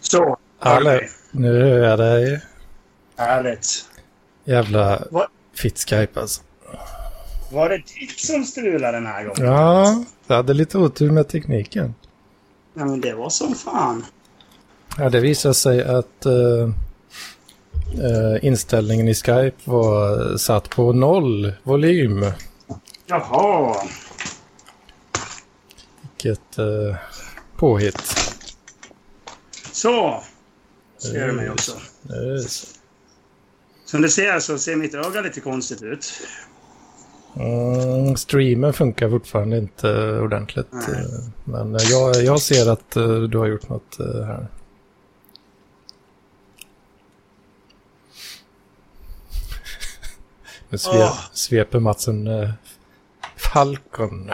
Så. Hallå, nu är det Härligt. jävla Vad- fitt Skype alltså. Var det ditt som strulade den här gången? Ja, jag hade lite otur med tekniken. Ja, men det var som fan. Ja, det visade sig att eh, eh, inställningen i Skype var satt på noll volym. Jaha. Vilket eh, påhitt. Så. Ser du mig också. Eh, så. Som du ser så ser mitt öga lite konstigt ut. Mm, streamen funkar fortfarande inte ordentligt. Nej. eh, Men eh, jag, jag ser att eh, du har gjort något eh, här. Nu sve, Åh. sveper Matsen eh, Falcon.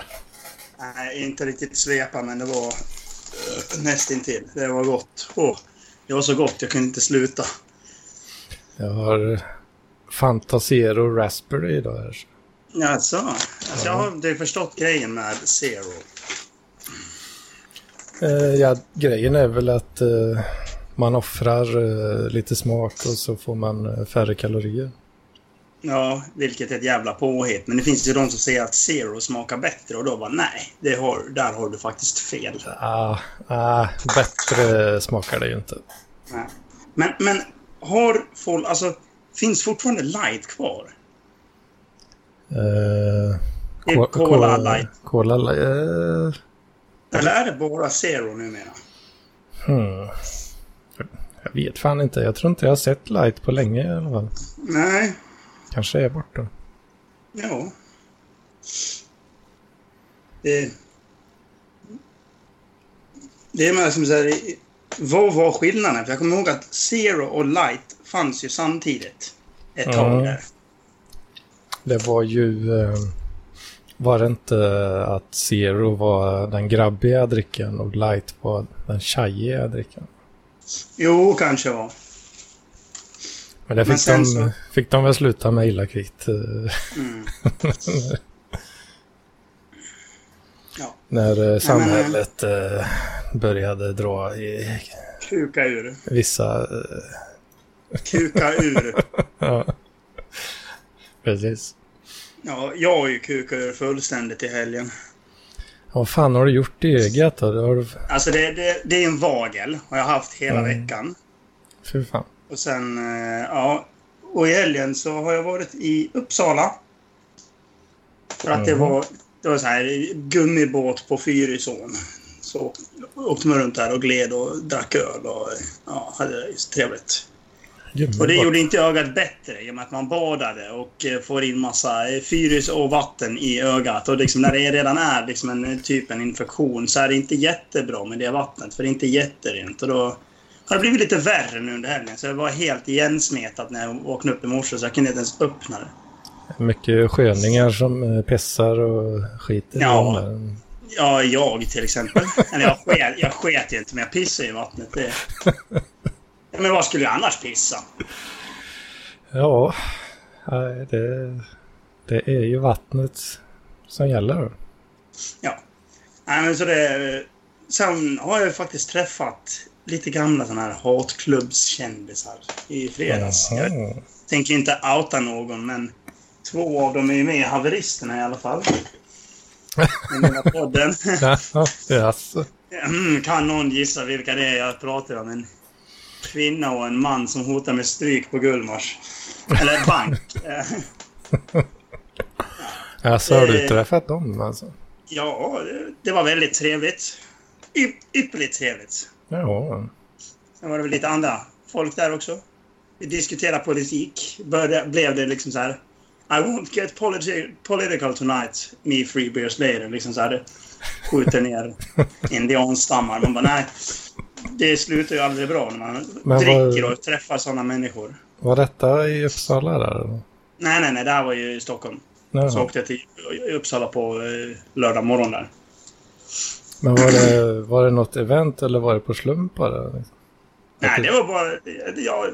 Nej, inte riktigt svepa, men det var uh, nästintill. Det var gott. Åh, det var så gott, jag kunde inte sluta. Jag har eh, Fantasero Raspberry idag. Här. Alltså, alltså jag har inte förstått grejen med Zero. Eh, ja, grejen är väl att eh, man offrar eh, lite smak och så får man eh, färre kalorier. Ja, vilket är ett jävla påhitt. Men det finns ju de som säger att Zero smakar bättre och då bara nej, det har, där har du faktiskt fel. Ah, ah, bättre smakar det ju inte. Nej. Men, men har folk, alltså, finns fortfarande light kvar? Är ko- Cola Light. Cola Light. Eh, Eller är det bara Zero numera? hmm. Jag vet fan inte. Jag tror inte jag har sett Light på länge i alla fall. Nej, Kanske är borta. ja. Det... Det är mer som så här, vad var skillnaden? För jag kommer ihåg att Zero och Light fanns ju samtidigt. Ett tag Mm. där. Det var ju... Eh, var det inte att Zero var den grabbiga drycken och Light var den tjajiga drycken? Jo, kanske var. Men det Men fick, sen de, så- fick de väl sluta med illa kvickt. eh, Mm. Ja, när eh, samhället eh, började dra i kuka ur. vissa... Kuka ur. ja. Precis. Ja, jag har ju kukat ur fullständigt i helgen. Vad fan har du gjort i ögat då? Du... Alltså det, det, det är en vagel. Har jag haft hela Mm. veckan. Fy fan. Och sen, eh, ja. Och i helgen så har jag varit i Uppsala. För att det Mhm. var, det var så här gummibåt på Fyrisån. Så åkte man runt där och gled och drack öl och ja, hade det så trevligt. Och det gjorde inte ögat bättre i och med att man badade och eh, får in massa eh, fyrus och vatten i ögat. Och liksom när det redan är liksom en typ en infektion så är det inte jättebra med det vattnet. För det är inte jätterent. Och då har det blivit lite värre nu under helgen. Så jag var helt igensmetat när jag vaknade upp i morse så jag kunde inte ens öppna det. Mycket sköningar som eh, pissar och skiter. Ja. Ja, jag till exempel. Eller jag sket, jag sket ju inte, men jag pissade i vattnet. Det... Men vad skulle jag annars pissa? Ja, det, det är ju vattnet som gäller. Ja. Nej, men så det... Sen har jag faktiskt träffat lite gamla sådana här hatklubbskändisar i fredags. Jag Jaha. tänker inte outa någon, men två av dem är ju med i Haveristerna i alla fall. I den lilla podden. Jaha, jaså. Mm, kan någon gissa vilka det är jag pratar om? En kvinna och en man som hotar med stryk på Gullmars. Eller bank. Eh, Jaså, har du Eh. träffat dem alltså? ja, det- det var väldigt trevligt. Y- ypperligt trevligt. Ja. Sen var det väl lite andra folk där också. Vi diskuterade politik. Började, blev det liksom så här. I won't get politi- political tonight. Me three beers later. Liksom så här. Skjuter ner indianstammar. Man bara nej. Det slutar ju aldrig bra när man Men dricker vad- och träffar sådana människor. Var detta i Uppsala där? Nej, nej, nej. Det här var ju i Stockholm. Så Jaha. åkte jag till Uppsala på eh, lördag morgon där. Men var det, var det något event eller var det på slump bara? Nej, det var bara ja,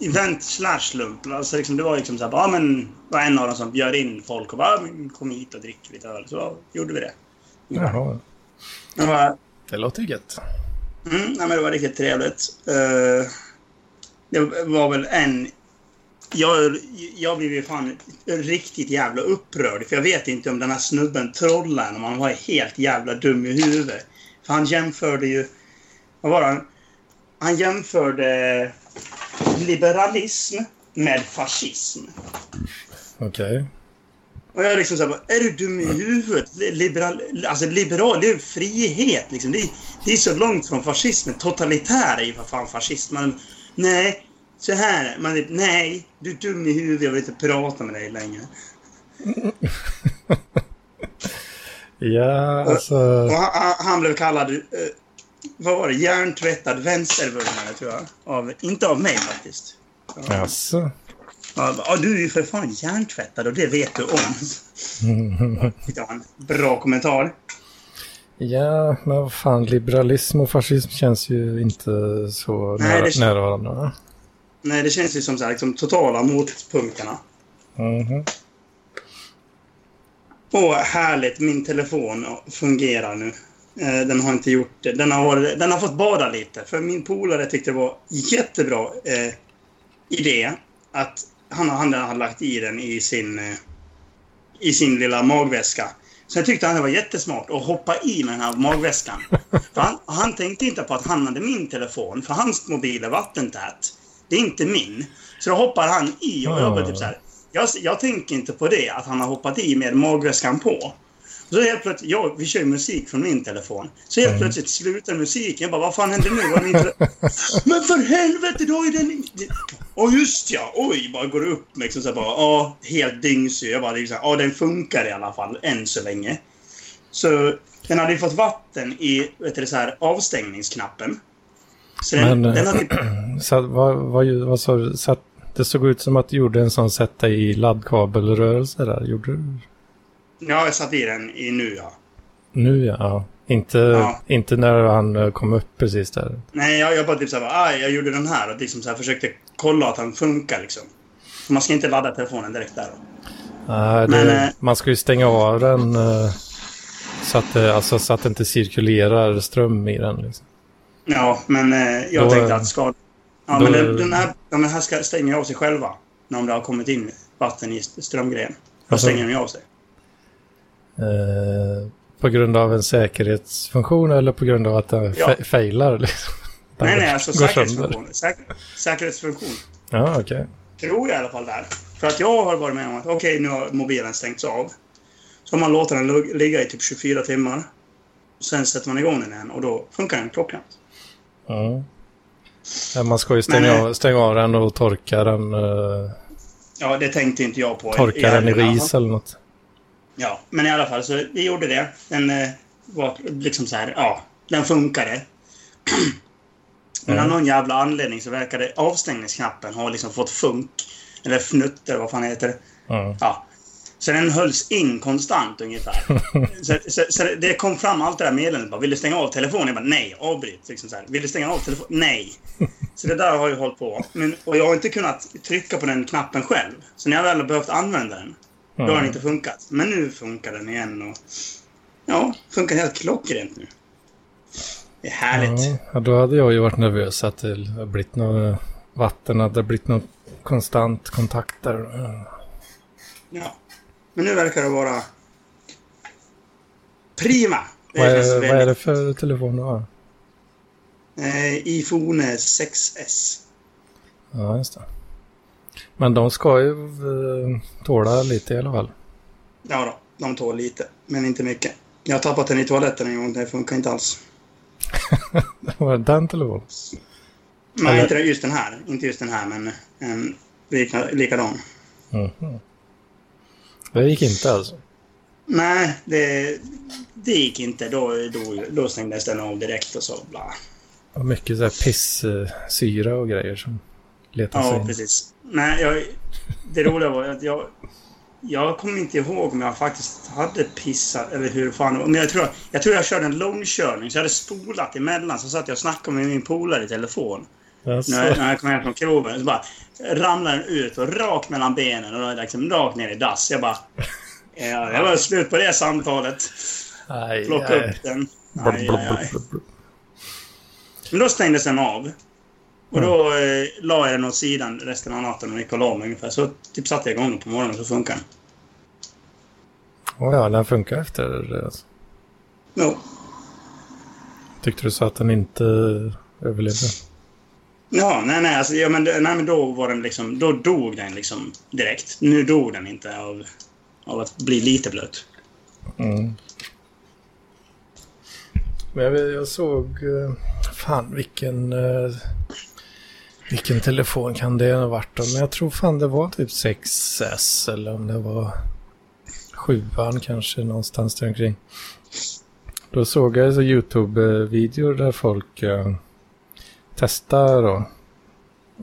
event slash slump. Alltså, liksom, det var liksom så här, bara, ja, men det var en av dem som bjöd in folk och bara, kom hit och drick lite öl. Så gjorde vi det. Jaha. Det var Det låter gött. Mm, nej, men det var riktigt trevligt. Uh, det var väl en... Jag, jag blev ju fan riktigt jävla upprörd. För jag vet inte om den här snubben trollar om han var helt jävla dum i huvudet. För han jämförde ju... Vad var han? Han jämförde liberalism med fascism. Okej. Okay. Och jag liksom såhär, är du dum i huvudet? Liberal, alltså liberal, det är frihet liksom. Det är, det är så långt från fascismen. Totalitär är ju för fan fascism. Man, nej, så här. Man, nej, du är dum i huvudet. Jag vill inte prata med dig längre. ja, alltså... Och, och han, han, blev kallad, eh, vad var det, hjärntvättad vänstervurmare tror jag. Av, inte av mig faktiskt. Ja. Alltså. Ja, du är ju för fan hjärntvättad och det vet du om. Bra kommentar. Ja, men vad fan, liberalism och fascism känns ju inte så Nej, nära, nära varandra. Nej, det känns ju som så här, liksom, totala motpunkterna. Mm -hmm. Åh, härligt. Min telefon fungerar nu. Eh, den har inte gjort det. Den har, den har fått bada lite. För min polare tyckte det var jättebra eh, idé att han, han hade lagt i den i sin, eh, i sin lilla magväska. Sen tyckte han det var jättesmart att hoppa i med den här magväskan. För han, han tänkte inte på att han hade min telefon, för hans mobil är vattentät. Det är inte min. Så då hoppar han i och jag bara typ så här. Jag, jag tänker inte på det, att han har hoppat i med magväskan på. Så helt plötsligt, ja, vi kör musik från min telefon. Så helt mm. plötsligt slutar musiken. Jag bara, vad fan hände nu? Men för helvete, då är den... Åh, just ja! Oj, bara går upp liksom så bara, ja, helt dyngsur. Jag bara, liksom, ja, den funkar i alla fall, än så länge. Så den hade ju fått vatten i, vet du, så här, avstängningsknappen. Så den, Men, den hade... så, vad, vad, vad sa du? Så det såg ut som att du gjorde en sån sätta i laddkabelrörelse där. Gjorde du? Ja, jag satt i den i nu ja. Nu ja. Inte, ja. inte när han eh, kom upp precis där. Nej, jag, jag bara typ såhär, ah, jag gjorde den här och liksom så här, försökte kolla att den funkar liksom. Så man ska inte ladda telefonen direkt där. Nej, det, Men, äh, man ska ju stänga av den äh, så, att, äh, alltså, så att det inte cirkulerar ström i den. Liksom. Ja, men jag då, tänkte att ska... Ja, då, men den, den, här, den här ska stänga av sig själva. När det har kommit in vatten i strömgrejen. Då alltså, stänger den av sig. Eh, på grund av en säkerhetsfunktion eller på grund av att den ja. failar? Liksom. Nej, nej, alltså säkerhetsfunktion. Säker säkerhetsfunktion. Ja, okej. Okay. Tror jag i alla fall där. För att jag har varit med om att okej, okay, nu har mobilen stängts av. Så man låter den ligga i typ 24 timmar. Sen sätter man igång den igen och då funkar den klockrent. Ja. Man ska ju stänga, Men, av, stänga av den och torka den. Uh, ja, det tänkte inte jag på. Torka den i ris eller något. Ja, men i alla fall så vi gjorde det. Den eh, var liksom så här, ja, den funkade. Men av någon jävla anledning så verkade avstängningsknappen ha liksom fått funk. Eller fnutter, vad fan heter det? Mm. Ja. Så den hölls in konstant ungefär. så, så, så, det kom fram allt det där meddelandet. Bara, vill du stänga av telefonen? Jag bara, nej, avbryt. Liksom så här. Vill du stänga av telefonen? Nej. Så det där har jag hållit på. Men, och jag har inte kunnat trycka på den knappen själv. Så när jag väl har behövt använda den då har den inte funkat. Men nu funkar den igen och... Ja, funkar helt klockrent nu. Det är härligt. Ja, då hade jag ju varit nervös att det hade blivit något vatten, att det blivit någon konstant kontakt där. Ja. Men nu verkar det vara prima. vad, är, vad är det för telefon du har? Eh, iPhone 6S. Ja, just det. Men de ska ju uh, tåla lite i alla fall. Ja då, de tål lite, men inte mycket. Jag har tappat den i toaletten en gång, det funkar inte alls. Var det den telefonen? Nej, Eller? inte just den här. Inte just den här, men en likadan. Mm -hmm. Det gick inte alltså? Nej, det, det gick inte. Då, då, då stängdes den av direkt och så bla. Och mycket så här pissyra och grejer som letar sig Ja, precis. Nej, jag, det roliga var att jag... Jag kommer inte ihåg om jag faktiskt hade pissat eller hur fan Men jag tror, jag tror jag körde en långkörning så jag hade spolat emellan. Så satt jag och snackade med min polare i telefon. Alltså. När, när jag kom hem från krogen så bara ramlade den ut och rakt mellan benen och liksom rakt ner i dass. Jag bara... Ja, det var slut på det samtalet. Plocka upp den. Aj, aj, aj. Men då stängdes den av. Och då eh, la jag den åt sidan resten av natten och gick och la mig ungefär. Så typ satte jag igång den på morgonen så funkar den. Oh ja, den funkar efter det alltså. Jo. Tyckte du så att den inte överlevde? Ja, nej, nej, alltså, ja, men, nej, men då var den liksom, då dog den liksom direkt. Nu dog den inte av, av att bli lite blöt. Mm. Men jag, jag såg, eh, fan vilken, eh, vilken telefon kan det ha varit då? Men jag tror fan det var typ 6S eller om det var 7 kanske någonstans där omkring. Då såg jag alltså YouTube-videor där folk eh, testar då.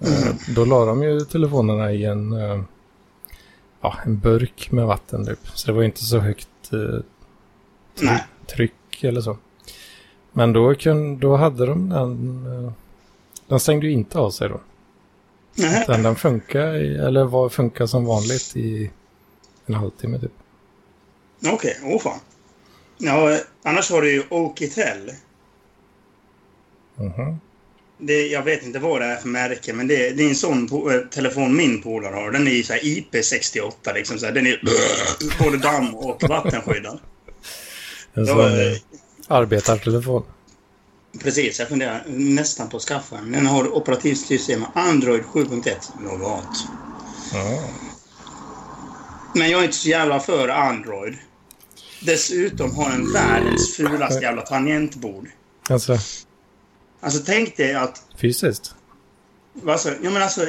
Mm. då la de ju telefonerna i en, uh, ja, en burk med vatten typ. Så det var inte så högt uh, tryck, eller så. Men då, kun, då hade de den... Den stängde ju inte av sig då. Nej. Den, den funkar, eller var, funkar som vanligt i en halvtimme typ. Okej, okay. åh oh, fan. Ja, annars har du ju Okitel. Mm -hmm. Det, jag vet inte vad det är för märke, men det, det är en sån eh, telefon min polare har. Den är ju så IP68 liksom. Så här, den är både damm och vattenskyddad. En sån eh, arbetartelefon. Precis, jag funderar nästan på att skaffa den. Den har operativsystem Android 7.1. Lovat. Mm. Men jag är inte så jävla för Android. Dessutom har den världens fulaste jävla tangentbord. Alltså? Alltså tänk dig att... Fysiskt? Alltså, ja men alltså...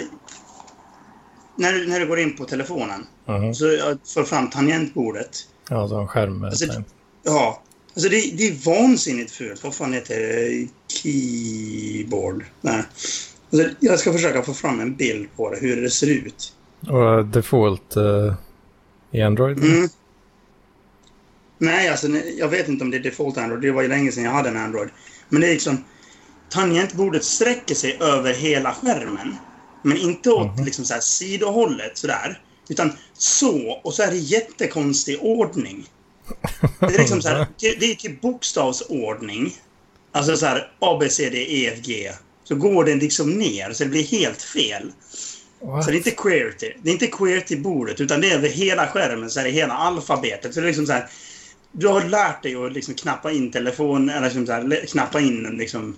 När du, när du går in på telefonen mm så får fram tangentbordet. Ja, så en skärm alltså, Ja. Alltså det, det är vansinnigt fult. Vad fan heter det? Keyboard? Nej. Alltså, jag ska försöka få fram en bild på det, hur det ser ut. Och default uh, i Android? Mm. Nej, alltså jag vet inte om det är default Android. Det var ju länge sedan jag hade en Android. Men det är liksom... Tangentbordet sträcker sig över hela skärmen. Men inte åt mm liksom så här sidohållet sådär. Utan så, och så är det jättekonstig ordning. Det är liksom så här, det är typ bokstavsordning. Alltså så här A, B, C, D, E, F, G. Så går den liksom ner, så det blir helt fel. What? Så det är inte QWERTY. Det är inte QWERTY-bordet, utan det är över hela skärmen, så är det hela alfabetet. Så det är liksom så här, du har lärt dig att liksom knappa in telefon, eller liksom så här, knappa in liksom,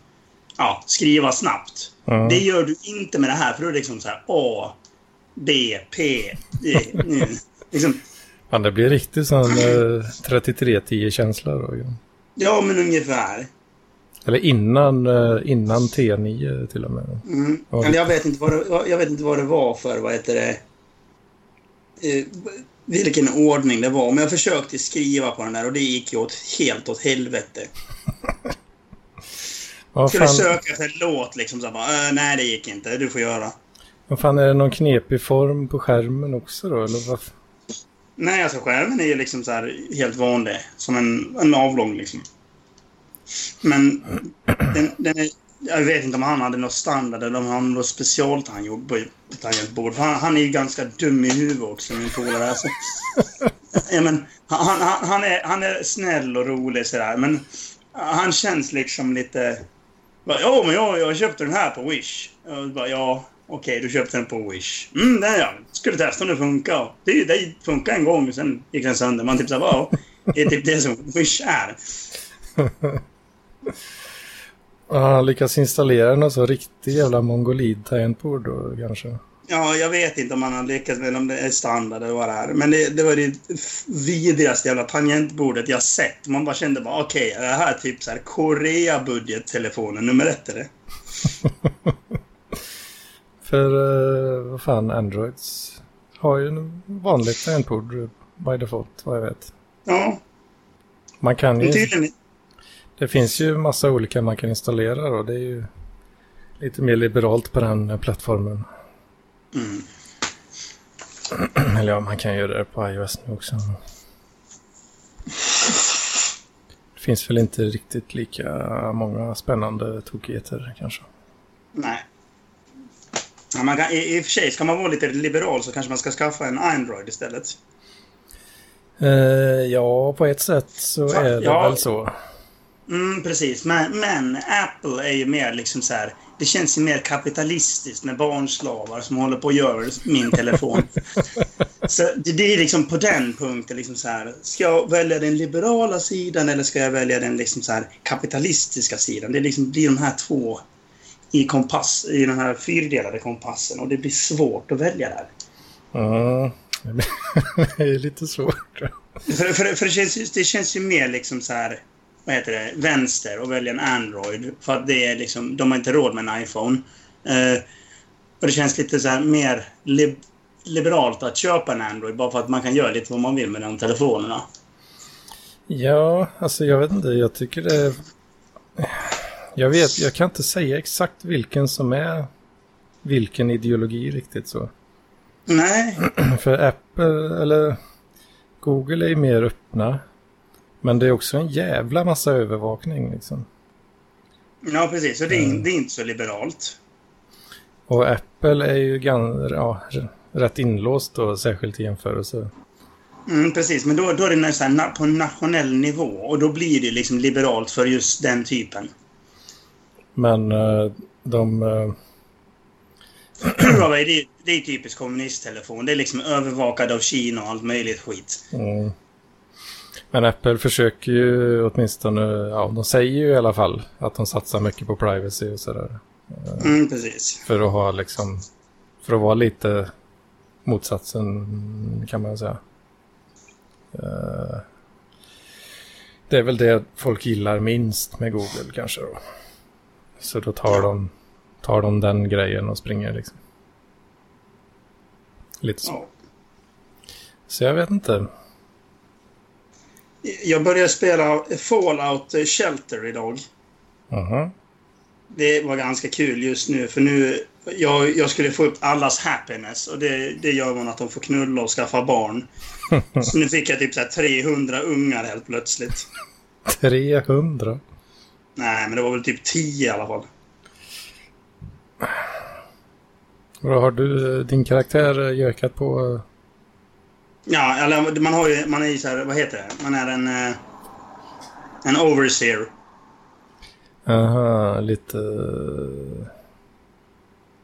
ja, skriva snabbt. Mm. Det gör du inte med det här, för då är det liksom så här A, B, P, mm, liksom. Fan, det blir riktigt sån eh, 3310-känsla då. Ja, men ungefär. Eller innan, eh, innan T9 till och med. Mm. Eller jag vet, inte vad det, jag vet inte vad det var för, vad heter det? Eh, vilken ordning det var. Men jag försökte skriva på den där och det gick ju åt, helt åt helvete. Jag skulle söka efter en låt liksom. Så bara, äh, nej, det gick inte. Du får göra. Vad fan, är det någon knepig form på skärmen också då? Eller vad? Nej, alltså skärmen är ju liksom så här helt vanlig. Som en, en avlång liksom. Men den, den är, jag vet inte om han hade något standard eller om han hade något specialt han gjorde på tangentbord. Han, han är ju ganska dum i huvudet också, min polare. Alltså. ja, men, han, han, han, är, han är snäll och rolig sådär, men han känns liksom lite... Ja, men jag, jag köpte den här på Wish. Jag bara, ja, okej, okay, du köpte den på Wish. Mm, den ja. Skulle testa om det funkar. Det, det funkar en gång, sen gick den sönder. Man typ såhär, ja, det är typ det som Wish är. Han lyckas installera något så riktigt jävla mongolid-tangentbord då kanske? Ja, jag vet inte om han har lyckats med om det är standard eller vad det är. Men det, det var det vidrigaste jävla tangentbordet jag sett. Man bara kände bara okej, okay, är det här typ så här Korea-budgettelefonen nummer ett eller? För uh, vad fan, Androids har ju en vanligt tangentbord by default, vad jag vet. Ja. Man kan ju... Tydligen, det finns ju massa olika man kan installera och det är ju lite mer liberalt på den plattformen. Mm. Eller ja, man kan göra det på iOS nu också. Det finns väl inte riktigt lika många spännande tokigheter kanske. Nej. Ja, man kan, i, I och för sig, ska man vara lite liberal så kanske man ska skaffa en Android istället. Uh, ja, på ett sätt så är det ja, väl så. Mm, precis. Men, men Apple är ju mer liksom så här... Det känns ju mer kapitalistiskt med barnslavar som håller på att göra min telefon. så det, det, är liksom på den punkten liksom så här. Ska jag välja den liberala sidan eller ska jag välja den liksom så här kapitalistiska sidan? Det är liksom är de här två i kompass, i den här fyrdelade kompassen och det blir svårt att välja där. Ja, det är lite svårt. För, för, för det, känns, det känns ju mer liksom så här vad heter det, vänster och välja en Android. För att det är liksom, de har inte råd med en iPhone. Eh, och det känns lite så mer lib liberalt att köpa en Android bara för att man kan göra lite vad man vill med de telefonerna. Ja, alltså jag vet inte, jag tycker det... Jag vet, jag kan inte säga exakt vilken som är vilken ideologi riktigt så. Nej. För Apple, eller Google är ju mer öppna. Men det är också en jävla massa övervakning liksom. Ja, precis. Och det är, mm. det är inte så liberalt. Och Apple är ju gan, ja, rätt inlåst då, särskilt i jämförelse. Mm, precis, men då, då är det nästan på nationell nivå och då blir det liksom liberalt för just den typen. Men uh, de... Huawei, det, det är typiskt kommunisttelefon. Det är liksom övervakad av Kina och allt möjligt skit. Mm. Men Apple försöker ju åtminstone, ja de säger ju i alla fall att de satsar mycket på privacy och sådär. Mm, precis. För att ha liksom, för att vara lite motsatsen kan man säga. Eh, det är väl det folk gillar minst med Google kanske då. Så då tar, de, tar de den grejen och springer liksom. Lite så. Så jag vet inte. Jag började spela Fallout Shelter idag. -huh. Det var ganska kul just nu för nu... Jag, jag skulle få upp allas happiness och det, det gör man att de får knulla och skaffa barn. så nu fick jag typ så 300 ungar helt plötsligt. 300? Nej, men det var väl typ 10 i alla fall. Vad har du din karaktär gökat på Ja, eller man har ju, man är ju så här, vad heter det? Man är en... Eh, en overseer. Aha, lite...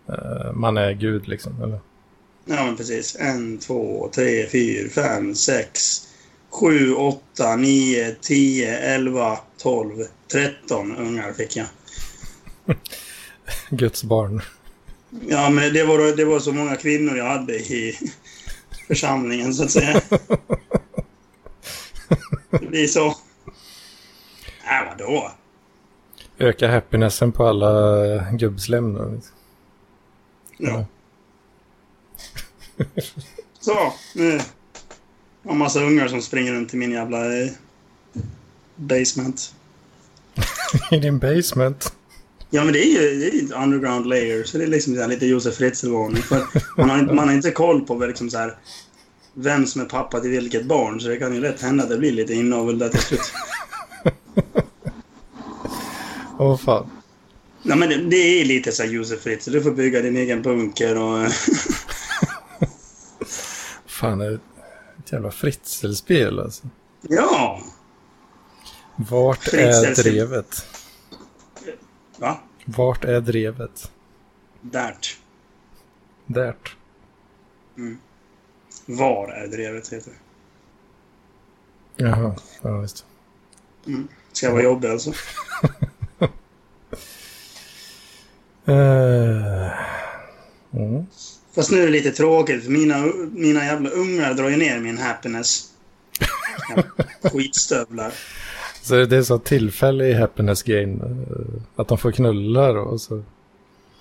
Uh, man är gud liksom, eller? Ja, men precis. En, två, tre, fyra, fem, sex, sju, åtta, nio, tio, elva, tolv, tretton ungar fick jag. Guds barn. Ja, men det var, det var så många kvinnor jag hade i, församlingen så att säga. Det blir så. Äh, vadå? Öka happinessen på alla gubbslem då. Ja. så, nu. Har massa ungar som springer runt i min jävla eh, basement. I din basement? Ja, men det är ju, det är ju underground layer, så det är liksom så lite Josef Fritzl-varning. Man, har inte, man har inte koll på liksom så här, vem som är pappa till vilket barn, så det kan ju lätt hända att det blir lite inavel där till slut. Åh oh, fan. Nej, men det, det, är lite så här Josef Fritzl. Du får bygga din egen bunker och... fan, det är ett jävla Fritzl-spel alltså. Ja! Vart Fritzl är drevet? Va? Vart är drevet? Därt. Därt. Mm. Var är drevet, heter det. Jaha, ja visst. Mm. Ska jag vara jobbig alltså? uh, mm. Fast nu är det lite tråkigt mina, mina jävla ungar drar ju ner min happiness. Skitstövlar. Så det är så tillfällig happiness gain. Eh, att de får knulla då. Och så.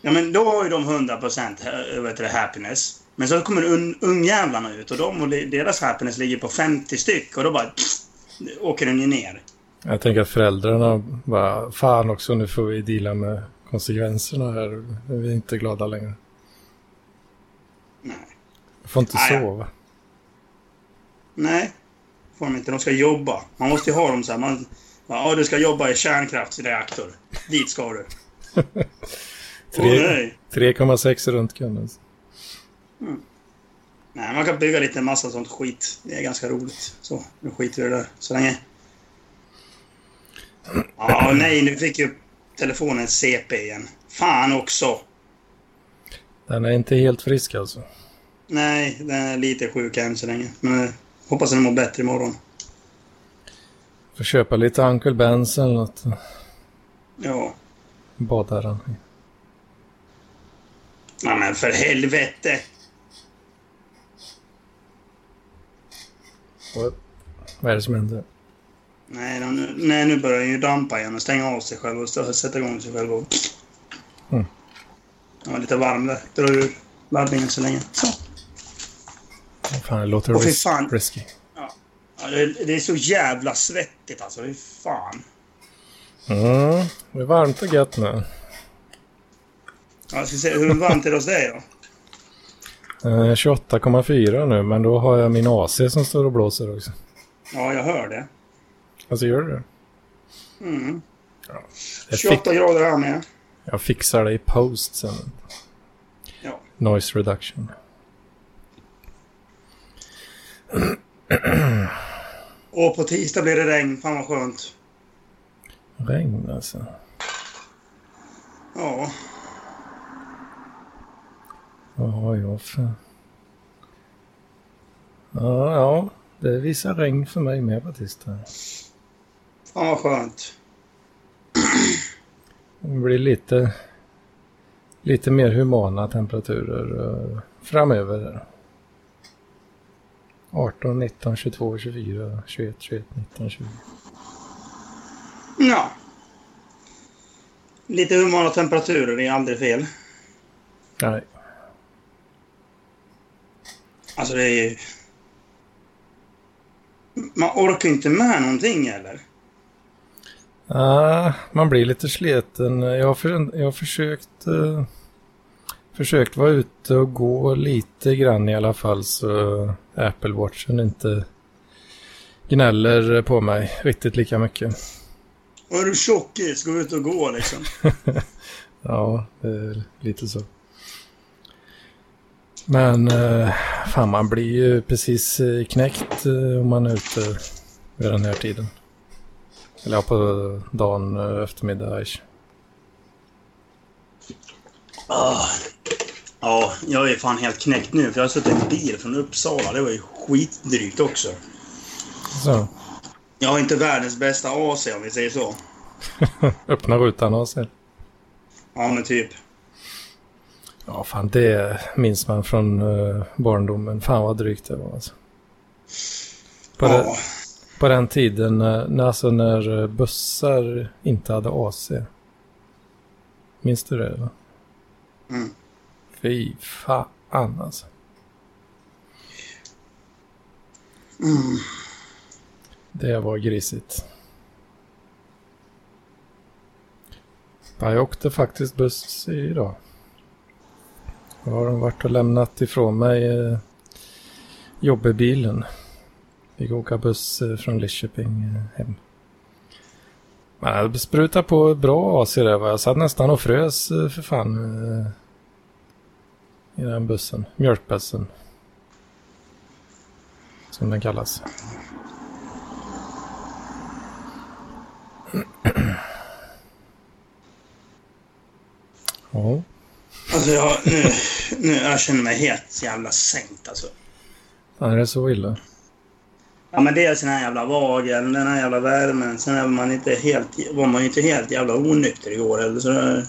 Ja men då har ju de 100% vet du, happiness. Men så kommer un, ungjävlarna ut och de och deras happiness ligger på 50 styck och då bara pff, åker den ju ner. Jag tänker att föräldrarna bara, fan också nu får vi dela med konsekvenserna här. Vi är inte glada längre. Nej. Jag får inte Nej. sova. Nej, får de inte. De ska jobba. Man måste ju ha dem så här. Man, ja, du ska jobba i kärnkraftsreaktor. Dit ska du. 3,6 röntgen. Alltså. Mm. Nej, man kan bygga lite massa sånt skit. Det är ganska roligt. Så, nu skiter vi i det där så länge. Ja, nej, nu fick ju telefonen CP igen. Fan också! Den är inte helt frisk alltså? Nej, den är lite sjuk än så länge. Men hoppas den mår bättre imorgon. Får köpa lite Uncle Benz eller något. Ja. Bada den. Ja, men för helvete! Vad, vad är det som händer? Nej, nu, nej, nu börjar den ju dampa igen och stänga av sig själv och sätta igång sig själv. Och... Mm. Ja, lite varm där. Dra ur laddningen så länge. Så. Fan, det låter ris fan. risky. Ja. ja det, det, är så jävla svettigt alltså. Fy fan. Mm, det är varmt och gött nu. Ja, jag ska se, hur varmt är det hos dig då? 28,4 eh, nu, men då har jag min AC som står och blåser också. Ja, jag hör det. Alltså, gör du det? Mm. Ja. 28 grader här med. Jag fixar det i post sen. Ja. Noise reduction. Och på tisdag blir det regn. Fan vad skönt. Regn alltså? Ja. Vad har jag för... Ja, ja. Det visar regn för mig med på tisdag. Fan vad skönt. Det blir lite, lite mer humana temperaturer uh, framöver. 18, 19, 22, 24, 21, 21, 19, 20. Ja. Lite humana temperaturer är aldrig fel. Nej. Alltså det är ju... Man orkar inte med någonting eller? Ah, man blir lite sliten. Jag har, för, jag har försökt, uh, försökt vara ute och gå lite grann i alla fall så Apple Watchen inte gnäller på mig riktigt lika mycket. Och är du tjockis, gå ut och gå liksom. ja, lite så. Men uh, fan, man blir ju precis uh, knäckt uh, om man är ute vid den här tiden. Eller på dagen, eh, eftermiddag ish. Ah. Ja, jag är fan helt knäckt nu för jag har suttit i en bil från Uppsala. Det var ju skitdrygt också. Så. Jag har inte världens bästa AC om vi säger så. Öppna rutan AC. Ja, men typ. Ja, fan det minns man från uh, barndomen. Fan vad drygt det var alltså. På ja. det, på den tiden när, alltså när bussar inte hade AC. Minns du det? Mm. Fy fan alltså. Mm. Det var grisigt. Jag åkte faktiskt buss idag. Jag har de varit och lämnat ifrån mig eh, jobbebilen. Fick åka buss eh, från Lidköping eh, hem. Men jag sprutade på bra AC där. Jag satt nästan och frös eh, för fan. I den bussen. Mjölkbussen. Som den kallas. Ja. Alltså jag, nu, nu, jag känner mig helt jävla sänkt alltså. är det så illa? Ja men dels den här jävla vagen, den här jävla värmen. Sen är man inte helt, var man ju inte helt jävla onykter igår eller så.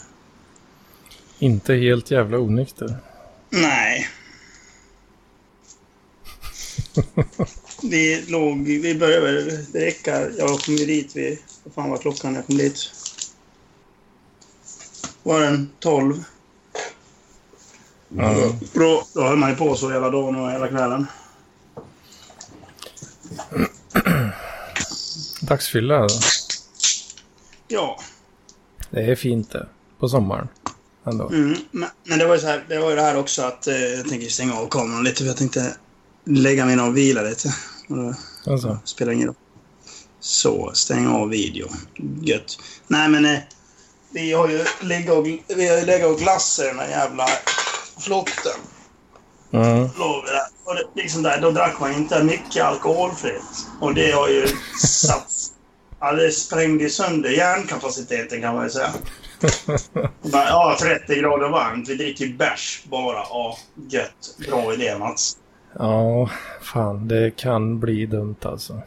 Inte helt jävla onykter? Nej. vi låg, vi började väl räcka. Jag kom ju dit vid, vad fan var klockan när jag kom dit? Var den 12? Mm. Då, då höll man ju på så hela dagen och hela kvällen. Dagsfylla då? Ja. Det är fint det. På sommaren. Ändå. Mm, men, men, det var ju så här, det var ju det här också att eh, jag tänker stänga av kameran lite för jag tänkte lägga mig ner och vila lite. Och alltså. Spelar ingen roll. Så, stäng av video. Gött. Nej men eh, vi har ju legat och, vi har ju legat och glassat den här jävla flotten. Mm. Och det, liksom där, då drack man inte mycket alkoholfritt. Och det har ju satt... Ja, det sprängde sönder hjärnkapaciteten kan man ju säga. ja, 30 grader varmt. Vi dricker bärs bara. Ja, gött. Bra idé Mats. Ja, fan det kan bli dumt alltså.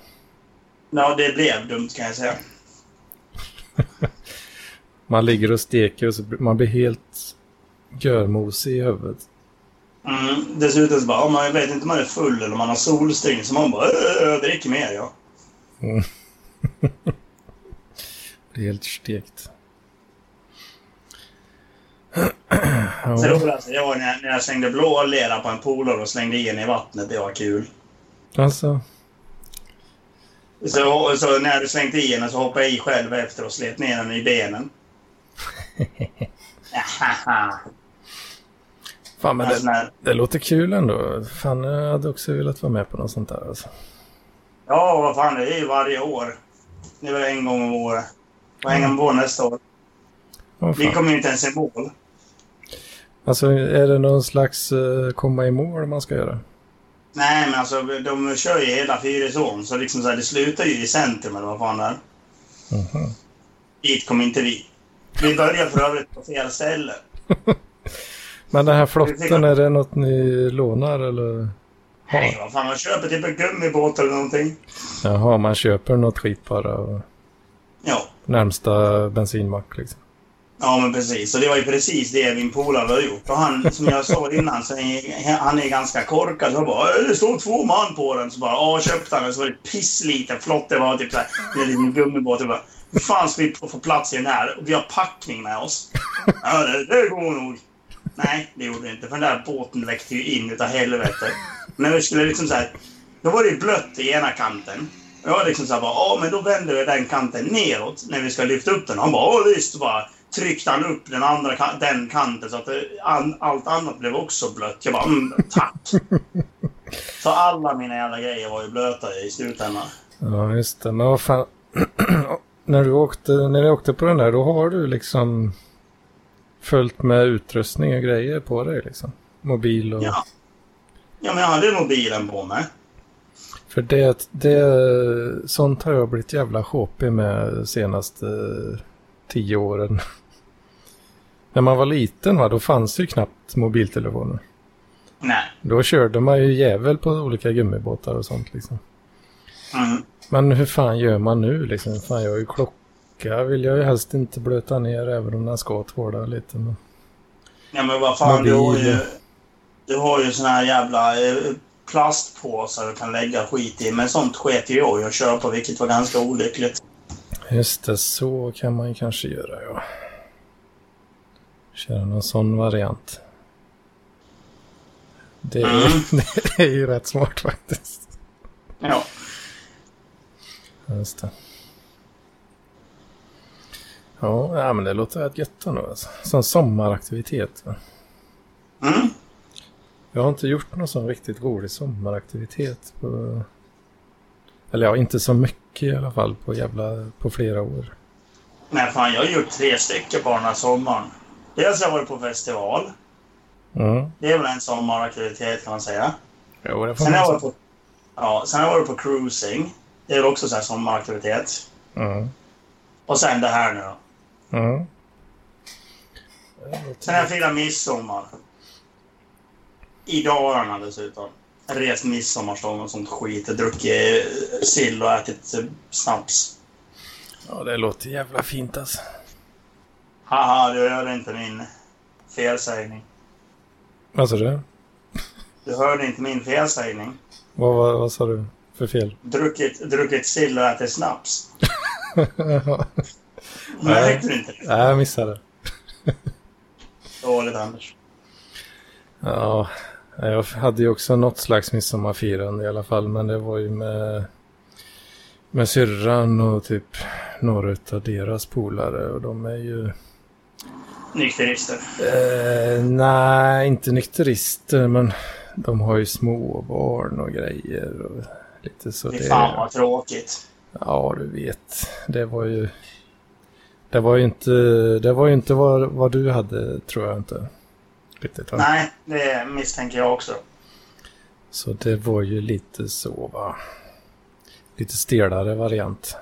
Ja, det blev dumt kan jag säga. man ligger och steker och så man blir helt görmosig i huvudet. Mm, dessutom så bara, man vet inte om man är full eller om man har solstygn så man bara dricker mer ja. Mm. det är helt stekt. ja. Så roligaste det var när, när jag slängde blå lera på en polare och slängde in i vattnet. Det var kul. Alltså? Så, så när du slängde i den så hoppade jag i själv efter och slet ner den i benen. Fan, men det, det, låter kul ändå. Fan, jag hade också velat vara med på något sånt där. Alltså. Ja, vad fan, det är ju varje år. Det var en gång om året. Och en gång om nästa år. Oh, Vi kommer ju inte ens i mål. Alltså, är det någon slags uh, komma i mål man ska göra? Nej, men alltså de kör ju hela Fyrisån, så liksom så här, det slutar ju i centrum eller vad fan det är. Mm -hmm. Dit kom inte vi. Vi börjar för övrigt på fel ställe. Men den här flotten, är det något ni lånar eller? Nej, vad fan, man köper typ en gummibåt eller någonting. Jaha, man köper något skit bara? Ja. Närmsta bensinmack liksom? Ja, men precis. Och det var ju precis det min polare har gjort. Och han, som jag sa innan, så är, han är ganska korkad. Så bara det står två man på den. Så bara, ja, köpte han den. Så var det pissliten flott. Det var typ såhär, en gummibåt. Och bara, hur fan ska vi få plats i den här? Och vi har packning med oss. Ja, det, det går nog. Nej, det gjorde det inte. För den där båten läckte ju in utav helvete. När vi skulle liksom såhär... Då var det blött i ena kanten. Och jag liksom såhär bara, ja men då vänder vi den kanten neråt när vi ska lyfta upp den. Han bara, ja visst. bara tryckte han upp den andra den kanten så att det, allt annat blev också blött. Jag bara, mm, tack. så alla mina jävla grejer var ju blöta i slutändan. Ja, just det. Men vad fan. när, du åkte, när du åkte på den där, då har du liksom följt med utrustning och grejer på dig liksom? Mobil och... Ja. Ja, men jag hade mobilen på mig. För det, det, sånt har jag blivit jävla sjåpig med senaste tio åren. När man var liten va, då fanns ju knappt mobiltelefoner. Nej. Då körde man ju jävel på olika gummibåtar och sånt liksom. Mm. Men hur fan gör man nu liksom? Fan, jag har ju klocka vill jag ju helst inte blöta ner även om den ska tvåla lite. Men... Ja men vad fan, Mobil... du har ju, du har ju såna här jävla eh, plastpåsar du kan lägga skit i. Men sånt sket ju jag i att köra på vilket var ganska olyckligt. Just det, så kan man ju kanske göra ja. Köra någon sån variant. Det är, mm. det är ju rätt smart faktiskt. Ja. Just det. Ja, ja men det låter rätt gött ändå. Alltså. Som sommaraktivitet. Va? Mm. Jag har inte gjort någon sån riktigt rolig sommaraktivitet. På... Eller ja, inte så mycket i alla fall på jävla på flera år. Nej, fan jag har gjort tre stycken på den här sommaren. Dels har jag varit på festival. Mm. Det är väl en sommaraktivitet kan man säga. Jo, det får sen man har jag på, ja, Sen har jag varit på cruising. Det är väl också en sommaraktivitet. Mm. Och sen det här nu då. Mm. Sen har jag firat midsommar. I Dalarna dessutom. Rest midsommarstång och sånt skit. Druckit sill och ätit snaps. Ja, det låter jävla fint alltså. Haha, du hörde inte min felsägning. Vad sa du? Du hörde inte min felsägning. Vad, vad, vad sa du för fel? Druckit, druckit sill och ätit snaps. Märkte du inte? Nej, jag missade. Dåligt, Anders. Ja, jag hade ju också något slags midsommarfirande i alla fall, men det var ju med, med syrran och typ några av deras polare och de är ju... Nykterister? Eh, nej, inte nykterister, men de har ju småbarn och grejer och lite så. Fy fan vad tråkigt. Ja, du vet. Det var ju... Det var ju inte, det var ju inte vad, vad du hade, tror jag inte. Riktigt, Nej, det misstänker jag också. Så det var ju lite så, va. Lite stelare variant.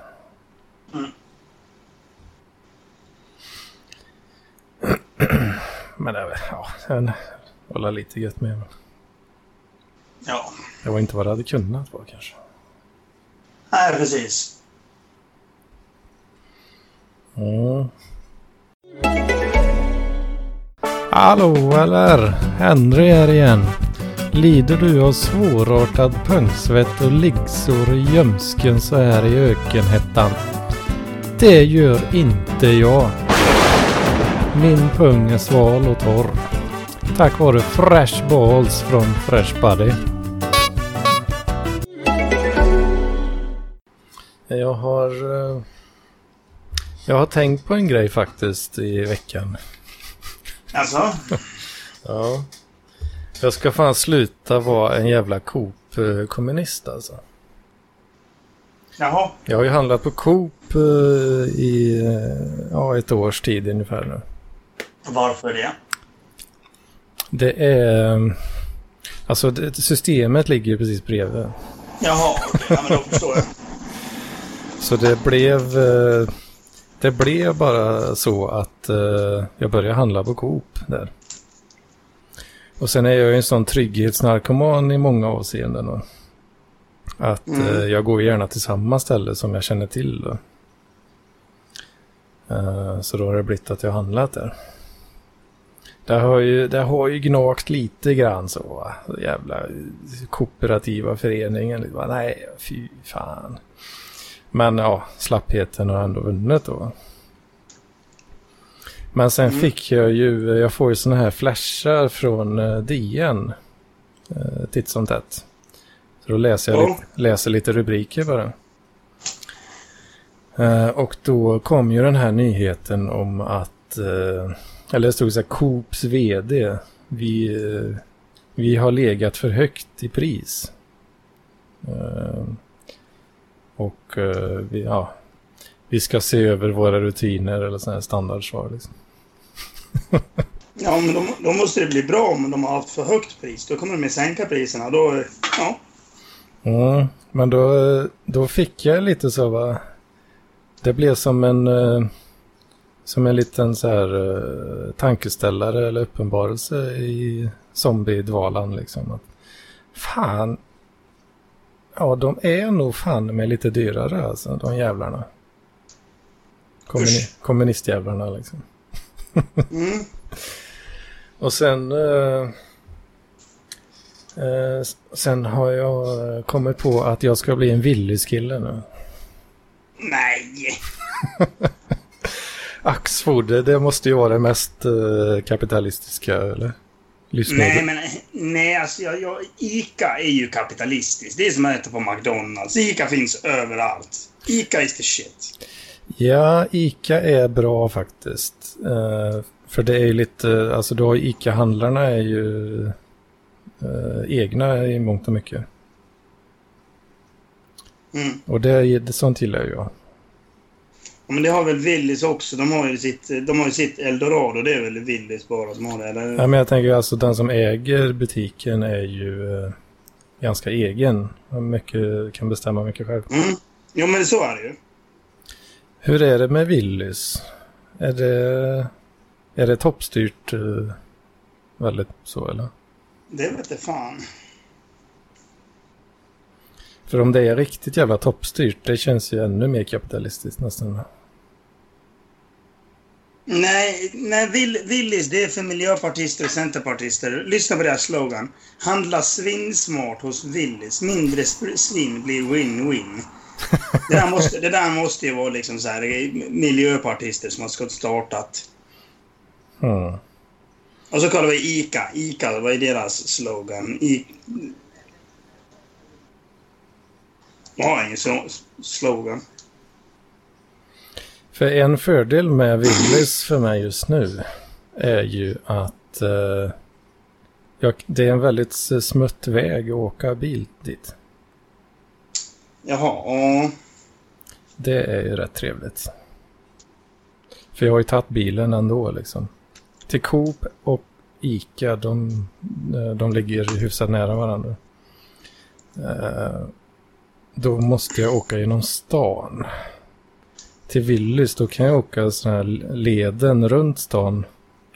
Mm. Men det ja, jag hålla lite gött med. Ja. Det var inte vad det hade kunnat vara kanske. Nej, precis. Mm. Hallå eller? Henry här igen. Lider du av svårartad pungsvett och liggsår i gömsken så här i ökenhettan? Det gör inte jag. Min pung är sval och torr. Tack vare Fresh Balls från Fresh Buddy. Jag har... Eh, jag har tänkt på en grej faktiskt i veckan. Alltså? Ja. Jag ska fan sluta vara en jävla Coop-kommunist alltså. Jaha. Jag har ju handlat på Coop eh, i eh, ja, ett års tid ungefär nu. Varför det? Det är... Alltså det, systemet ligger ju precis bredvid. Jaha, okej. Ja, men då förstår jag. Så det blev... Det blev bara så att eh, jag började handla på Coop där. Och sen är jag ju en sån trygghetsnarkoman i många avseenden. då. Att Mm. eh, jag går gärna till samma ställe som jag känner till. Då. Eh, så då har det blivit att jag har handlat där. Det har ju, det har ju gnagt lite grann så. va. Jävla kooperativa föreningen. Bara, nej, fy fan. Men ja, slappheten har ändå vunnit då. Men sen Mm. fick jag ju, jag får ju såna här flashar från eh, DN. Eh, titt som tätt. Så då läser jag Ja. lite, läser lite rubriker bara. Eh, och då kom ju den här nyheten om att, eh, eller det stod så här, Coops vd, vi, vi har legat för högt i pris. Och eh, vi, ja, vi ska se över våra rutiner eller sådana här standardsvar. Liksom. Ja, men då, då måste det bli bra om de har haft för högt pris. Då kommer de att sänka priserna. Då, ja. Mm, men då, då fick jag lite så va. Det blev som en, eh, som en liten så här eh, tankeställare eller uppenbarelse i zombiedvalan liksom. Att, fan, ja de är nog fan med lite dyrare alltså, de jävlarna. Kommuni Usch. kommunistjävlarna liksom. Mm. Och sen... Eh, eh, sen har jag eh, kommit på att jag ska bli en Willys-kille nu. Nej! Axfood, det- det måste ju vara det mest eh, kapitalistiska, eller? Livsmedel. Nej, men nej, alltså jag, jag, Ica är ju kapitalistiskt. Det är som att äta på McDonalds. Ica finns överallt. Ica is the shit. Ja, Ica är bra faktiskt. Eh, för det är ju lite, alltså då har Ica-handlarna är ju eh, egna i mångt och mycket. Mm. Och det, är- det sånt gillar jag. Ja, Men det har väl Willys också. De har ju sitt, de har sitt Eldorado. Det är väl Willys bara som har det, eller? Ja, men jag tänker alltså den som äger butiken är ju eh, ganska egen. Mycket, kan bestämma mycket själv. Mm. Jo, men så är det ju. Hur är det med Willys? Är det, är det toppstyrt eh, väldigt så eller? Det vet jag fan. För om det är riktigt jävla toppstyrt, det känns ju ännu mer kapitalistiskt nästan. Nej, nej Will, Willys det är för miljöpartister och centerpartister. Lyssna på deras slogan. Handla svinsmart hos Willys. Mindre svinn blir win-win. Det där, måste, det där måste ju vara liksom så här miljöpartister som har skott startat. Mm. Och så kollar vi ICA. ICA, vad är deras slogan? I... Jag har ingen slogan. För en fördel med Willys för mig just nu är ju att eh, jag, det är en väldigt smutt väg att åka bil dit. Jaha, ja. Det är ju rätt trevligt. För jag har ju tagit bilen ändå liksom. Till Coop och Ica, de, de ligger hyfsat nära varandra. Eh, Då måste jag åka genom stan. till Willys då kan jag åka sån här leden runt stan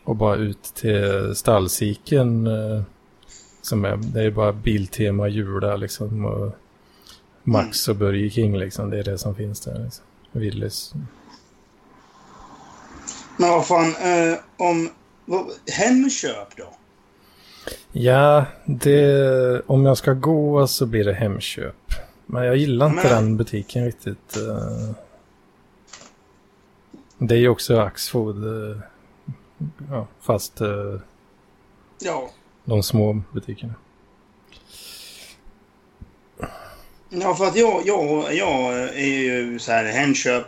och bara ut till stallsiken. Eh, som är, det är bara Biltema, Jula liksom. Och Max och Burger King liksom. Det är det som finns där. Liksom. Willys. Men vad fan, eh, om... Vad, Hemköp då? Ja, det, om jag ska gå så blir det Hemköp. Men jag gillar inte Men... den butiken riktigt. Eh. Det är ju också Axfood. Eh, ja, fast eh, ja. de små butikerna. Ja, för att jag, jag, jag är ju så här Hemköp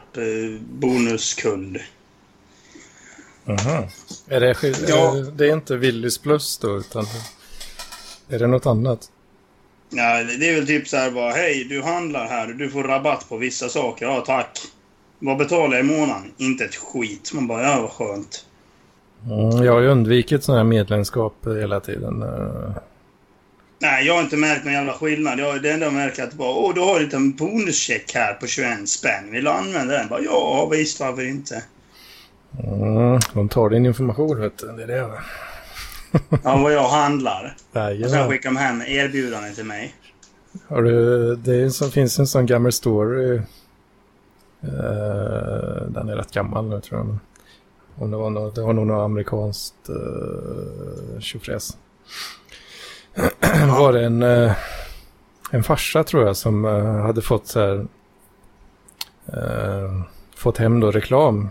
bonuskund. Aha. Är det, ja. är det är inte Willys Plus då, utan är det något annat? Ja, det är väl typ så här bara, hej, du handlar här, du får rabatt på vissa saker. Ja, tack. Vad betalar jag i månaden? Inte ett skit. Man bara, ja, vad skönt. Mm, jag har ju undvikit sådana här medlemskap hela tiden. Eh. Nej, jag har inte märkt någon jävla skillnad. Jag, det enda jag märker är att bara, åh, du har en liten bonuscheck här på 21 spänn. Vill du använda den? Bara, ja, visst, varför inte? Mm, de tar din information, vet du. Det är det. Ja, vad jag handlar. Jajamän. Och sen skickar de hem erbjudanden till mig. Har du, det som, finns en sån gammal story. Uh, den är rätt gammal nu tror jag. Om det var, något, det var nog något amerikanskt uh, tjofräs. var det en, uh, en farsa tror jag som uh, hade fått så här, uh, fått hem då reklam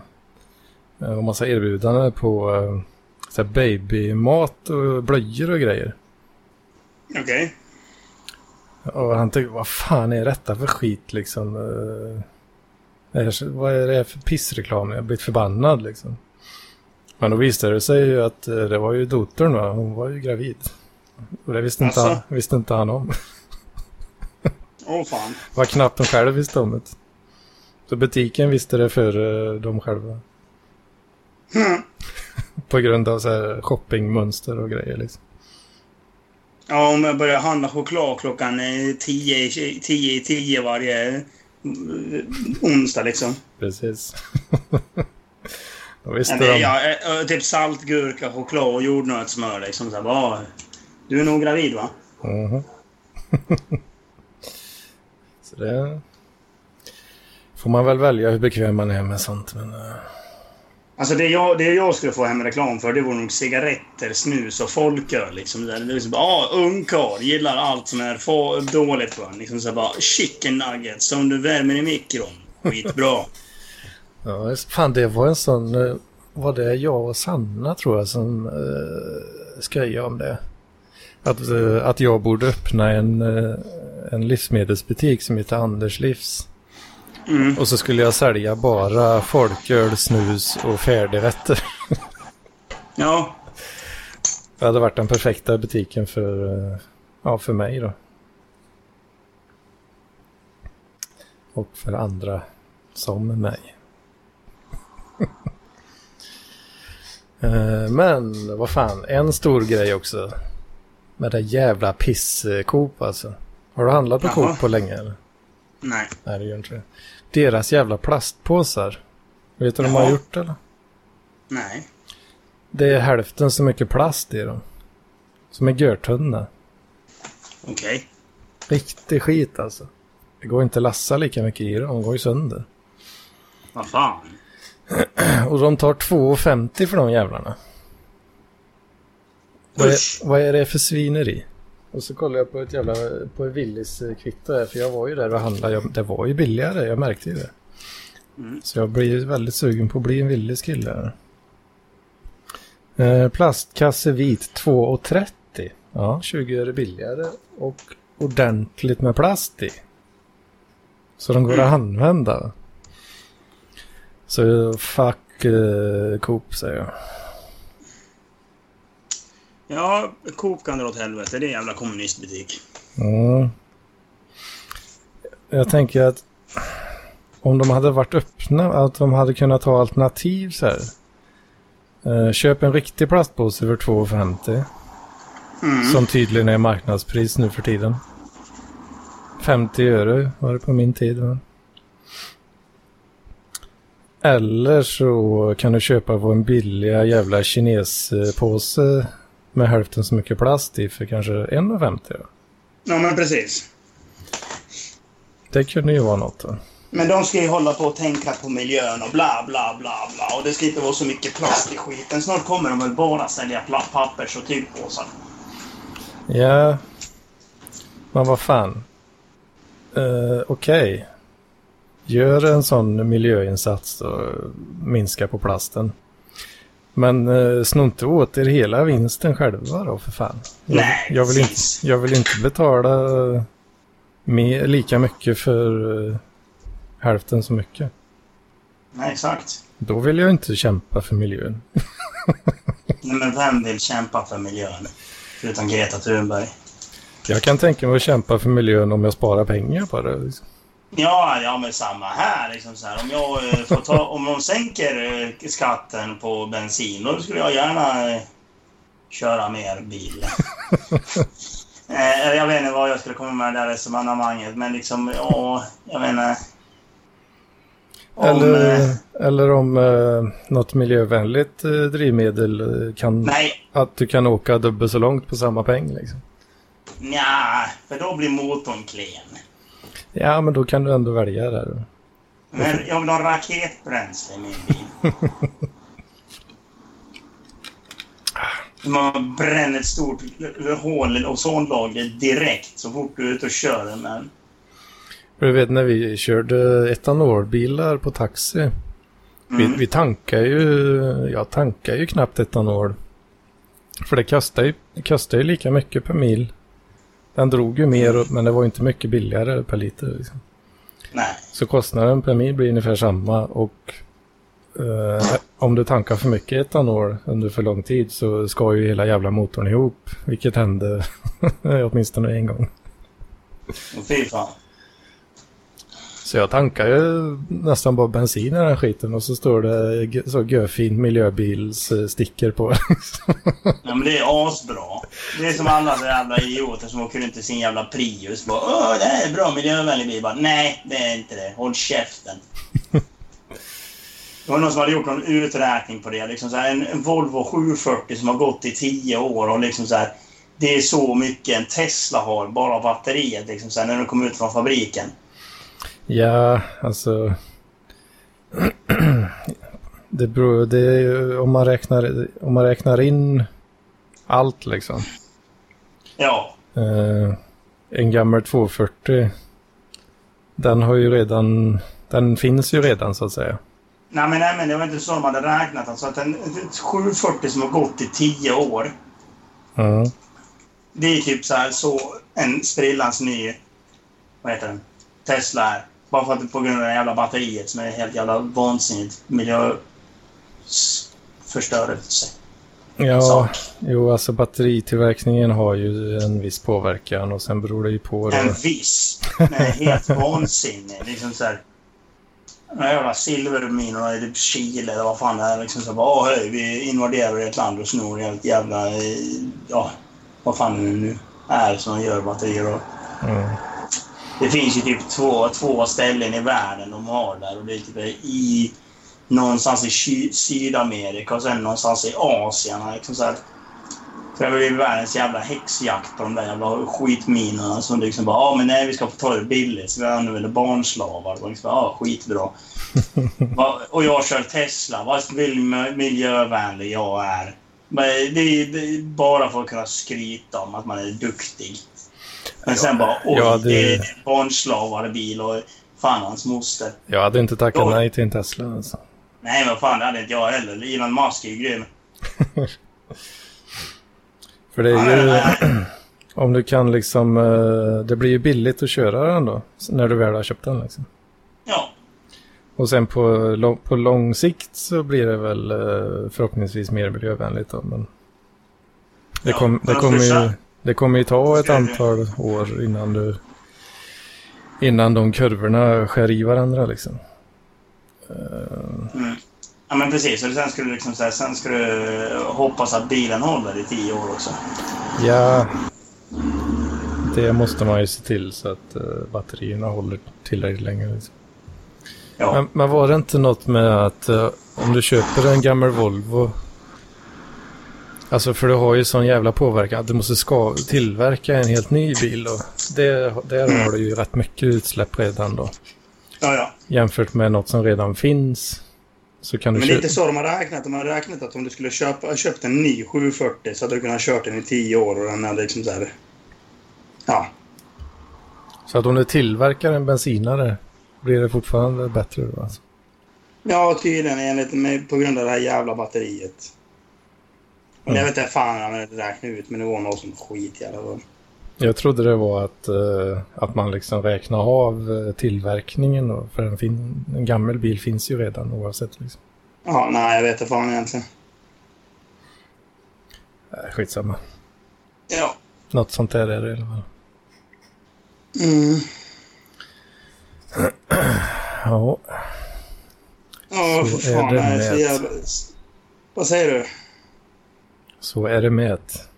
och massa erbjudanden på så babymat och blöjor och grejer. Okej. Okay. Och han tyckte, vad fan är detta för skit liksom? Eh, vad är det för pissreklam? Jag har blivit förbannad liksom. Men då visade det sig ju att eh, det var ju dottern va? Hon var ju gravid. Och det visste inte, han, visste inte han om. Åh oh, fan. Var knappt de själv visste om det. Så butiken visste det för dem själva. På grund av så här shoppingmönster och grejer liksom. Ja, om jag börjar handla choklad klockan 10 i 10 varje eh, onsdag liksom. Precis. Då visste ja, de. Ja, eh, typ saltgurka, choklad och jordnötssmör liksom. Så bara, du är nog gravid va? Mm -hmm. så det får man väl välja hur bekväm man är med sånt. Men, uh... Alltså det jag, det jag skulle få hem reklam för det vore nog cigaretter, snus och folköl. Liksom. Det är liksom ah, ungkarl, gillar allt som är få, dåligt för en. Liksom så bara chicken nuggets som du värmer i mikron. Skitbra. ja, fan det var en sån... Eh, var det jag och Sanna tror jag som eh, uh, skojade om det? Att, uh, att jag borde öppna en, uh, en livsmedelsbutik som heter Anders Livs. Mm. Och så skulle jag sälja bara folköl, snus och färdigrätter. ja. Det hade varit den perfekta butiken för, eh, ja, för mig då. Och för andra som mig. Eh, men vad fan, en stor grej också. Med det jävla piss-Coop alltså. Har du handlat på Coop på länge eller? Nej. Nej, det gör inte det. Deras jävla plastpåsar. Vet du vad de har gjort eller? Nej. Det är hälften så mycket plast i dem. Som är görtunna. Okej. Okay. Riktig skit alltså. Det går inte att lassa lika mycket i dem. De går ju sönder. Vad fan. Och de tar 2,50 för de jävlarna. Vad är, vad är det för svineri? Och så kollade jag på ett jävla på Willys kvitto här, för jag var ju där och handlade. Jag, det var ju billigare, jag märkte ju det. Mm. Så jag blir väldigt sugen på att bli en Willys kille. Eh, plastkasse vit 2,30. Ja, 20 öre billigare och ordentligt med plast i. Så de går mm. att använda. Så fuck eh, Coop säger jag. Ja, Coop kan dra åt helvete. Det är en jävla kommunistbutik. Mm. Jag tänker att om de hade varit öppna, att de hade kunnat ha alternativ så här. Eh, köp en riktig plastpåse för 2,50. Mm. Som tydligen är marknadspris nu för tiden. 50 öre var det på min tid. Va? Eller så kan du köpa på en billiga jävla kinespåse med hälften så mycket plast i för kanske 1,50. Ja, men precis. Det kunde ju vara något då. Men de ska ju hålla på och tänka på miljön och bla bla bla bla. Och det ska inte vara så mycket plast i skiten. Snart kommer de väl bara sälja pappers och tygpåsar. Ja. Men vad fan. Uh, Okej. Okay. Gör en sån miljöinsats och minska på plasten. Men uh, sno inte åt er hela vinsten själva då för fan. Jag, Nej, jag vill, inte, jag vill inte betala mer, lika mycket för uh, hälften så mycket. Nej, exakt. Då vill jag inte kämpa för miljön. Nej, men vem vill kämpa för miljön? Förutom Greta Thunberg. Jag kan tänka mig att kämpa för miljön om jag sparar pengar på det. Liksom. Ja, ja, men samma här. Liksom så här. Om, jag, eh, får ta, om de sänker eh, skatten på bensin, då skulle jag gärna eh, köra mer bil. jag vet inte vad jag skulle komma med det där resonemanget, men liksom, ja, jag vet inte. Om, eller, eller om eh, något miljövänligt eh, drivmedel kan... Nej. Att du kan åka dubbelt så långt på samma peng liksom. Ja, för då blir motorn klen. Ja, men då kan du ändå välja där. Men jag vill ha raketbränsle i min bil. Man bränner ett stort hål i ozonlagret direkt så fort du är ute och kör den. Men... Du vet när vi körde etanolbilar på taxi. Mm. Vi, vi tankar ju, jag tankar ju knappt etanol. För det kostar ju, det kostar ju lika mycket per mil. Den drog ju mer men det var inte mycket billigare per liter. Liksom. Nej. Så kostnaden per mil blir ungefär samma och eh, om du tankar för mycket etanol under för lång tid så ska ju hela jävla motorn ihop. Vilket hände åtminstone en gång. Fy fan. Så jag tankar ju nästan bara bensin i den skiten och så står det så görfint miljöbilssticker på. ja men det är asbra. Det är som alla så jävla idioter som åker runt i sin jävla Prius. Bara, Åh, det här är bra miljövänlig bil. Bara, Nej, det är inte det. Håll käften. Det var någon som hade gjort någon uträkning på det. Liksom så här, en, Volvo 740 som har gått i tio år och liksom så här, Det är så mycket en Tesla har, bara batteriet liksom så här, när den kommer ut från fabriken. Ja, alltså... det beror... Det är, om, man räknar, om man räknar in allt liksom. Ja. Uh, en gammal 240. Den har ju redan... Den finns ju redan så att säga. Nej men, nej, men det var inte så de hade räknat. Alltså att en 740 som har gått i 10 år. Mm. Det är typ så här så en sprillans ny... Vad heter den? Tesla är. Bara för att på grund av det jävla batteriet som är helt jävla vansinnigt miljöförstörelse. Ja, jo alltså batteritillverkningen har ju en viss påverkan och sen beror det ju på... En då. viss? Är helt vansinnig. Liksom så här, här jävla silverminorna i typ Chile eller vad fan det är. Liksom så bara, hej, vi invaderar ett land och snor helt jävla... Ja, vad fan det nu är som gör batterier och... Mm. Det finns ju typ två, två ställen i världen de har där och det är typ i någonstans i Sydamerika och sen någonstans i Asien. Liksom så här. Så det blivit världens jävla häxjakt på de där jävla skitminorna som liksom bara ja men nej vi ska få ta det billigt så vi använder barnslavar. Och liksom, ja skitbra. och jag kör Tesla. Vad miljövänlig jag är. Men det är bara för att kunna skryta om att man är duktig. Men sen bara oj, ja, det... det är en barnslavare bil och fan hans moster. Jag hade inte tackat nej till en Tesla alltså. Nej men fan det hade inte jag heller. Elon Musk är ju grym. För det är ju... om du kan liksom... Eh, det blir ju billigt att köra den då. När du väl har köpt den liksom. Ja. Och sen på, på lång sikt så blir det väl eh, förhoppningsvis mer miljövänligt då. Men det, kom, det kommer ju... Det kommer ju ta ett antal år innan du... Innan de kurvorna skär i varandra liksom. Mm. Ja men precis, och sen skulle du liksom, sen skulle du hoppas att bilen håller i tio år också. Ja, det måste man ju se till så att uh, batterierna håller tillräckligt länge. Liksom. Ja. Men, men, var det inte något med att uh, om du köper en gammal Volvo Alltså för du har ju sån jävla påverkan att du måste ska tillverka en helt ny bil och det, där mm. har du ju rätt mycket utsläpp redan då. Ja, ja. Jämfört med något som redan finns. Så kan du Men det är inte så de har räknat. De har räknat att om du skulle köpa, köpt en ny 740 så hade du kunnat kört den i 10 år och den hade liksom där... Ja. Så att om du tillverkar en bensinare blir det fortfarande bättre då alltså? Ja, tydligen enligt med, på grund av det här jävla batteriet. Mm. Jag vet inte fan han räknade ut, men det var något som skit i alla fall. Jag trodde det var att, uh, att man liksom räknar av uh, tillverkningen. Då, för en, fin, en gammal bil finns ju redan oavsett. Liksom. Ja, nej, jag vet inte fan egentligen. Äh, skitsamma. Ja. Något sånt där är det i alla fall. Mm. ja. Ja, för fan. Det är så jävla... Vad säger du? Så är det med ett.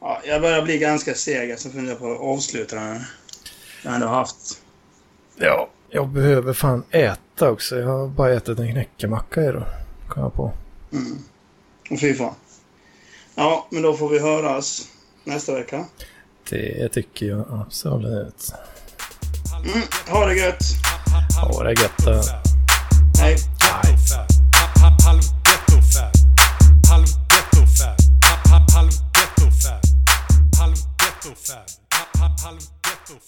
Ja, jag börjar bli ganska seg. så funderar på att avsluta den. Jag har ändå haft. Ja, jag behöver fan äta också. Jag har bara ätit en knäckemacka idag. Kom jag på. Mm. Och fy fan. Ja, men då får vi höras nästa vecka. Det tycker jag absolut. Mm, ha det gött! Ha det gött! Hej! Hej! ghetto fab. Harlem ghetto